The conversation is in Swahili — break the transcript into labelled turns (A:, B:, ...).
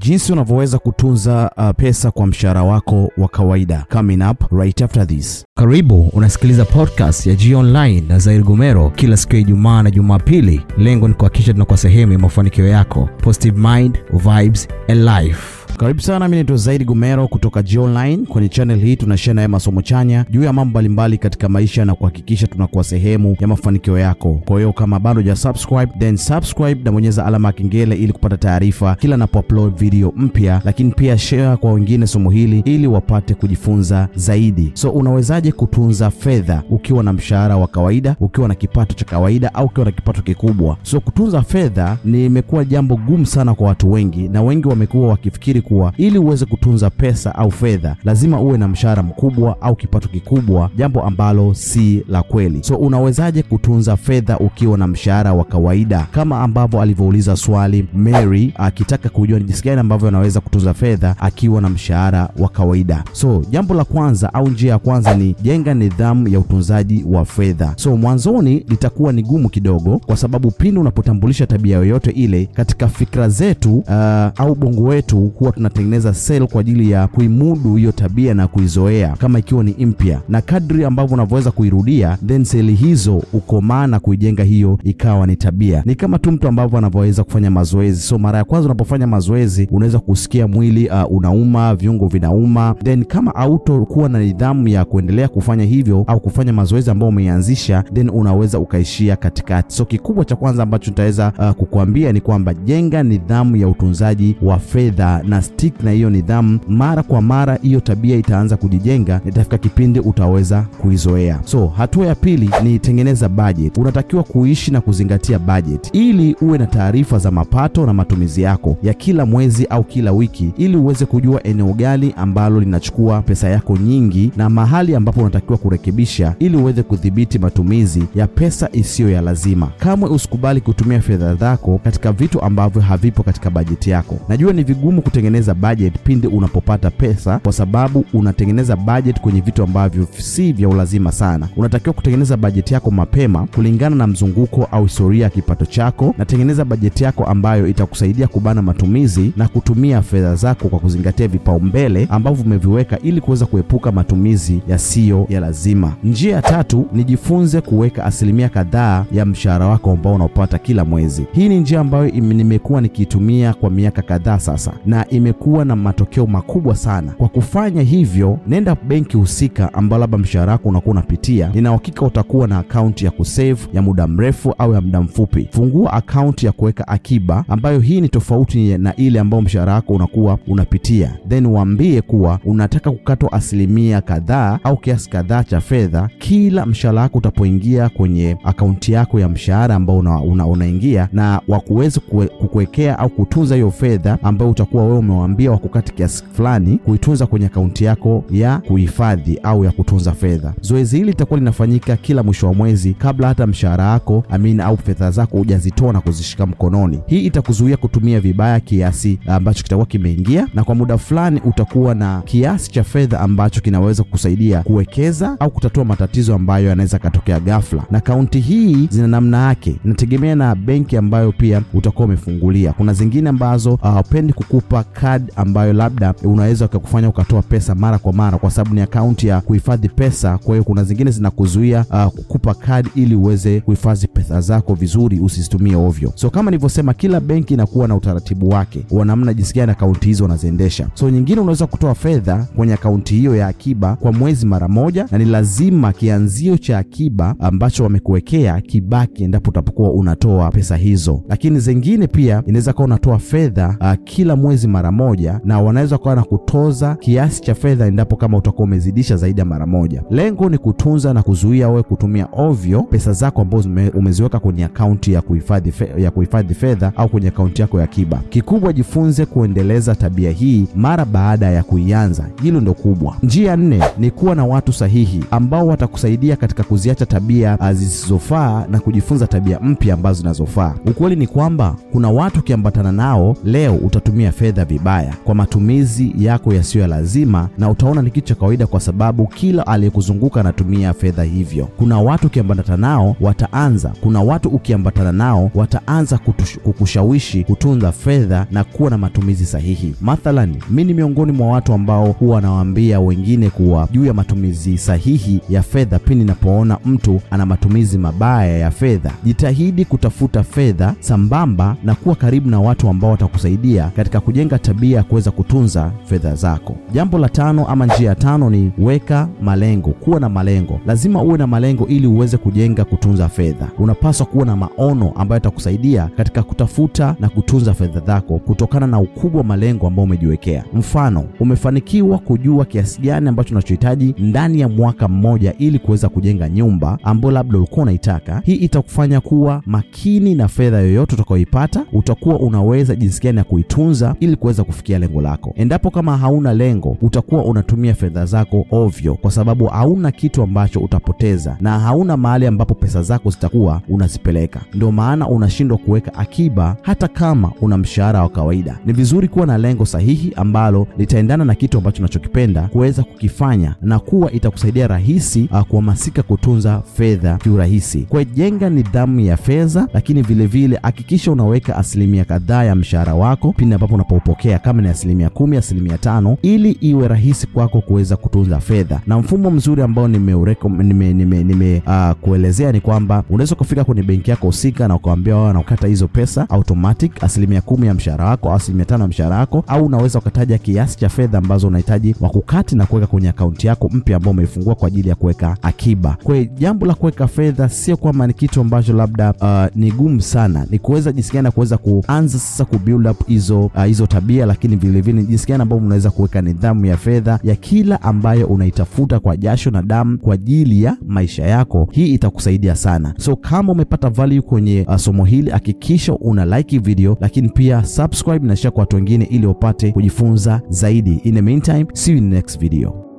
A: jinsi unavyoweza kutunza uh, pesa kwa mshahara wako wa kawaida. Coming up right after this.
B: Karibu unasikiliza podcast ya G Online na Zair Gumero kila siku ya Ijumaa na Jumapili. Lengo ni kuhakikisha tunakuwa sehemu ya mafanikio yako. Positive mind, vibes and life.
A: Karibu sana, mimi naitwa Zaidi Gumero kutoka G Online. Kwenye channel hii tunashare naye masomo chanya juu ya mambo mbalimbali katika maisha na kuhakikisha tunakuwa sehemu ya mafanikio yako. Kwa hiyo kama bado ja subscribe, then subscribe na bonyeza alama ya kengele ili kupata taarifa kila napo upload video mpya, lakini pia share kwa wengine somo hili ili wapate kujifunza zaidi. So unawezaje kutunza fedha ukiwa na mshahara wa kawaida, ukiwa na kipato cha kawaida au ukiwa na kipato kikubwa? So kutunza fedha ni imekuwa jambo gumu sana kwa watu wengi, na wengi wamekuwa wakifikiri kuwa ili uweze kutunza pesa au fedha lazima uwe na mshahara mkubwa au kipato kikubwa, jambo ambalo si la kweli. So unawezaje kutunza fedha ukiwa na mshahara wa kawaida, kama ambavyo alivyouliza swali Mary akitaka kujua ni jinsi gani ambavyo anaweza kutunza fedha akiwa na mshahara wa kawaida. So jambo la kwanza au njia ya kwanza ni jenga nidhamu ya utunzaji wa fedha. So mwanzoni litakuwa ni gumu kidogo, kwa sababu pindi unapotambulisha tabia yoyote ile katika fikra zetu uh, au bongo wetu huwa tunatengeneza sel kwa ajili ya kuimudu hiyo tabia na kuizoea kama ikiwa ni mpya, na kadri ambavyo unavyoweza kuirudia, then seli hizo ukomaa na kuijenga hiyo ikawa ni tabia. Ni kama tu mtu ambavyo anavyoweza kufanya mazoezi. So mara ya kwanza unapofanya mazoezi unaweza kusikia mwili uh, unauma, viungo vinauma, then kama autokuwa na nidhamu ya kuendelea kufanya hivyo au kufanya mazoezi ambayo umeianzisha, then unaweza ukaishia katikati. So kikubwa cha kwanza ambacho nitaweza uh, kukuambia ni kwamba jenga nidhamu ya utunzaji wa fedha na stick na hiyo nidhamu mara kwa mara, hiyo tabia itaanza kujijenga, itafika kipindi utaweza kuizoea. So hatua ya pili ni tengeneza budget. Unatakiwa kuishi na kuzingatia budget ili uwe na taarifa za mapato na matumizi yako ya kila mwezi au kila wiki, ili uweze kujua eneo gani ambalo linachukua pesa yako nyingi na mahali ambapo unatakiwa kurekebisha, ili uweze kudhibiti matumizi ya pesa isiyo ya lazima. Kamwe usikubali kutumia fedha zako katika vitu ambavyo havipo katika bajeti yako. Najua ni vigumu kutengeneza budget pindi unapopata pesa, kwa sababu unatengeneza budget kwenye vitu ambavyo si vya ulazima sana. Unatakiwa kutengeneza bajeti yako mapema kulingana na mzunguko au historia ya kipato chako, na tengeneza bajeti yako ambayo itakusaidia kubana matumizi na kutumia fedha zako kwa kuzingatia vipaumbele ambavyo umeviweka ili kuweza kuepuka matumizi yasiyo ya lazima. Njia ya tatu nijifunze kuweka asilimia kadhaa ya mshahara wako ambao unaopata kila mwezi. Hii ni njia ambayo nimekuwa nikiitumia kwa miaka kadhaa sasa na imekuwa na matokeo makubwa sana. Kwa kufanya hivyo, nenda benki husika ambayo labda mshahara wako unakuwa unapitia, nina uhakika utakuwa na akaunti ya kusave ya muda mrefu au ya muda mfupi. Fungua akaunti ya kuweka akiba ambayo hii ni tofauti na ile ambayo mshahara wako unakuwa unapitia, then waambie kuwa unataka kukatwa asilimia kadhaa au kiasi kadhaa cha fedha kila mshahara wako utapoingia kwenye akaunti yako ya mshahara ambao unaingia una, una na wakuweze kukuwekea au kutunza hiyo fedha ambayo utakuwa wewe umewaambia wakukati kiasi fulani kuitunza kwenye akaunti yako ya kuhifadhi au ya kutunza fedha. Zoezi hili litakuwa linafanyika kila mwisho wa mwezi kabla hata mshahara wako amin au fedha zako hujazitoa na kuzishika mkononi. Hii itakuzuia kutumia vibaya kiasi ambacho kitakuwa kimeingia, na kwa muda fulani utakuwa na kiasi cha fedha ambacho kinaweza kukusaidia kuwekeza au kutatua matatizo ambayo yanaweza katokea ghafla. Na akaunti hii zina namna yake, inategemea na benki ambayo pia utakuwa umefungulia. Kuna zingine ambazo hawapendi uh, kukupa kad ambayo labda unaweza ukakufanya ukatoa pesa mara kwa mara, kwa sababu ni akaunti ya kuhifadhi pesa. Kwa hiyo kuna zingine zinakuzuia uh, kukupa card ili uweze kuhifadhi pesa zako vizuri, usizitumie ovyo. So kama nilivyosema, kila benki inakuwa na utaratibu wake wa namna jinsi gani akaunti hizo wanaziendesha. So nyingine unaweza kutoa fedha kwenye akaunti hiyo ya akiba kwa mwezi mara moja, na ni lazima kianzio cha akiba ambacho wamekuwekea kibaki endapo utapokuwa unatoa pesa hizo. Lakini zingine pia inaweza kuwa unatoa fedha uh, kila mwezi mara moja, na wanaweza kuwa na kutoza kiasi cha fedha endapo kama utakuwa umezidisha zaidi ya mara moja. Lengo ni kutunza na kuzuia wewe kutumia ovyo pesa zako ambazo umeziweka kwenye akaunti ya kuhifadhi ya kuhifadhi fedha au kwenye akaunti yako ya akiba. Kikubwa, jifunze kuendeleza tabia hii mara baada ya kuianza. Hilo ndo kubwa. Njia nne ni kuwa na watu sahihi ambao watakusaidia katika kuziacha tabia zisizofaa na kujifunza tabia mpya ambazo zinazofaa. Ukweli ni kwamba kuna watu ukiambatana nao leo utatumia fedha vibaya vibaya kwa matumizi yako yasiyo ya lazima, na utaona ni kitu cha kawaida, kwa sababu kila aliyekuzunguka anatumia fedha hivyo. Kuna watu ukiambatana nao wataanza, kuna watu ukiambatana nao wataanza kukushawishi kutunza fedha na kuwa na matumizi sahihi. Mathalan, mi ni miongoni mwa watu ambao huwa wanawaambia wengine kuwa juu ya matumizi sahihi ya fedha. Pindi ninapoona mtu ana matumizi mabaya ya fedha, jitahidi kutafuta fedha sambamba na kuwa karibu na watu ambao watakusaidia katika kujenga tabia ya kuweza kutunza fedha zako. Jambo la tano ama njia ya tano ni weka malengo. Kuwa na malengo, lazima uwe na malengo ili uweze kujenga kutunza fedha. Unapaswa kuwa na maono ambayo yatakusaidia katika kutafuta na kutunza fedha zako kutokana na ukubwa wa malengo ambayo umejiwekea. Mfano, umefanikiwa kujua kiasi gani ambacho unachohitaji ndani ya mwaka mmoja ili kuweza kujenga nyumba ambayo labda ulikuwa unaitaka. Hii itakufanya kuwa makini na fedha yoyote utakayoipata. Utakuwa unaweza jinsi gani ya kuitunza ili kuweza kufikia lengo lako. Endapo kama hauna lengo, utakuwa unatumia fedha zako ovyo, kwa sababu hauna kitu ambacho utapoteza na hauna mahali ambapo pesa zako zitakuwa unazipeleka. Ndio maana unashindwa kuweka akiba hata kama una mshahara wa kawaida. Ni vizuri kuwa na lengo sahihi ambalo litaendana na kitu ambacho unachokipenda kuweza kukifanya na kuwa itakusaidia rahisi uh, kuhamasika kutunza fedha kiurahisi. Kwa jenga nidhamu ya fedha, lakini vilevile hakikisha unaweka asilimia kadhaa ya mshahara wako pindi ambapo unapopokea, kama ni asilimia kumi, asilimia tano, ili iwe rahisi kwako kuweza kutunza fedha. Na mfumo mzuri ambao nimekuelezea nime, nime, nime uh, ni kwamba unaweza ukafika kwenye benki yako husika na ukawambia wao wanakata hizo pesa automatic asilimia kumi ya mshahara wako au asilimia tano ya mshahara wako, au unaweza ukataja kiasi cha fedha ambazo unahitaji wakukati na kuweka kwenye akaunti yako mpya ambao umeifungua kwa ajili ya kuweka akiba. Kwa jambo la kuweka fedha sio kwamba ni kitu ambacho labda uh, ni gumu sana, ni kuweza jinsi gani kuweza kuanza sasa kubuild up hizo uh, hizo tabia, lakini vilevile jinsi gani ambavyo unaweza kuweka nidhamu ya fedha ya kila ambayo unaitafuta kwa jasho na damu kwa ajili ya maisha yako. Hii itakusaidia sana. So kama umepata value kwenye uh, somo hili, hakikisha una like video, lakini pia subscribe na share kwa watu wengine ili wapate kujifunza zaidi. In the meantime, see you in the next video.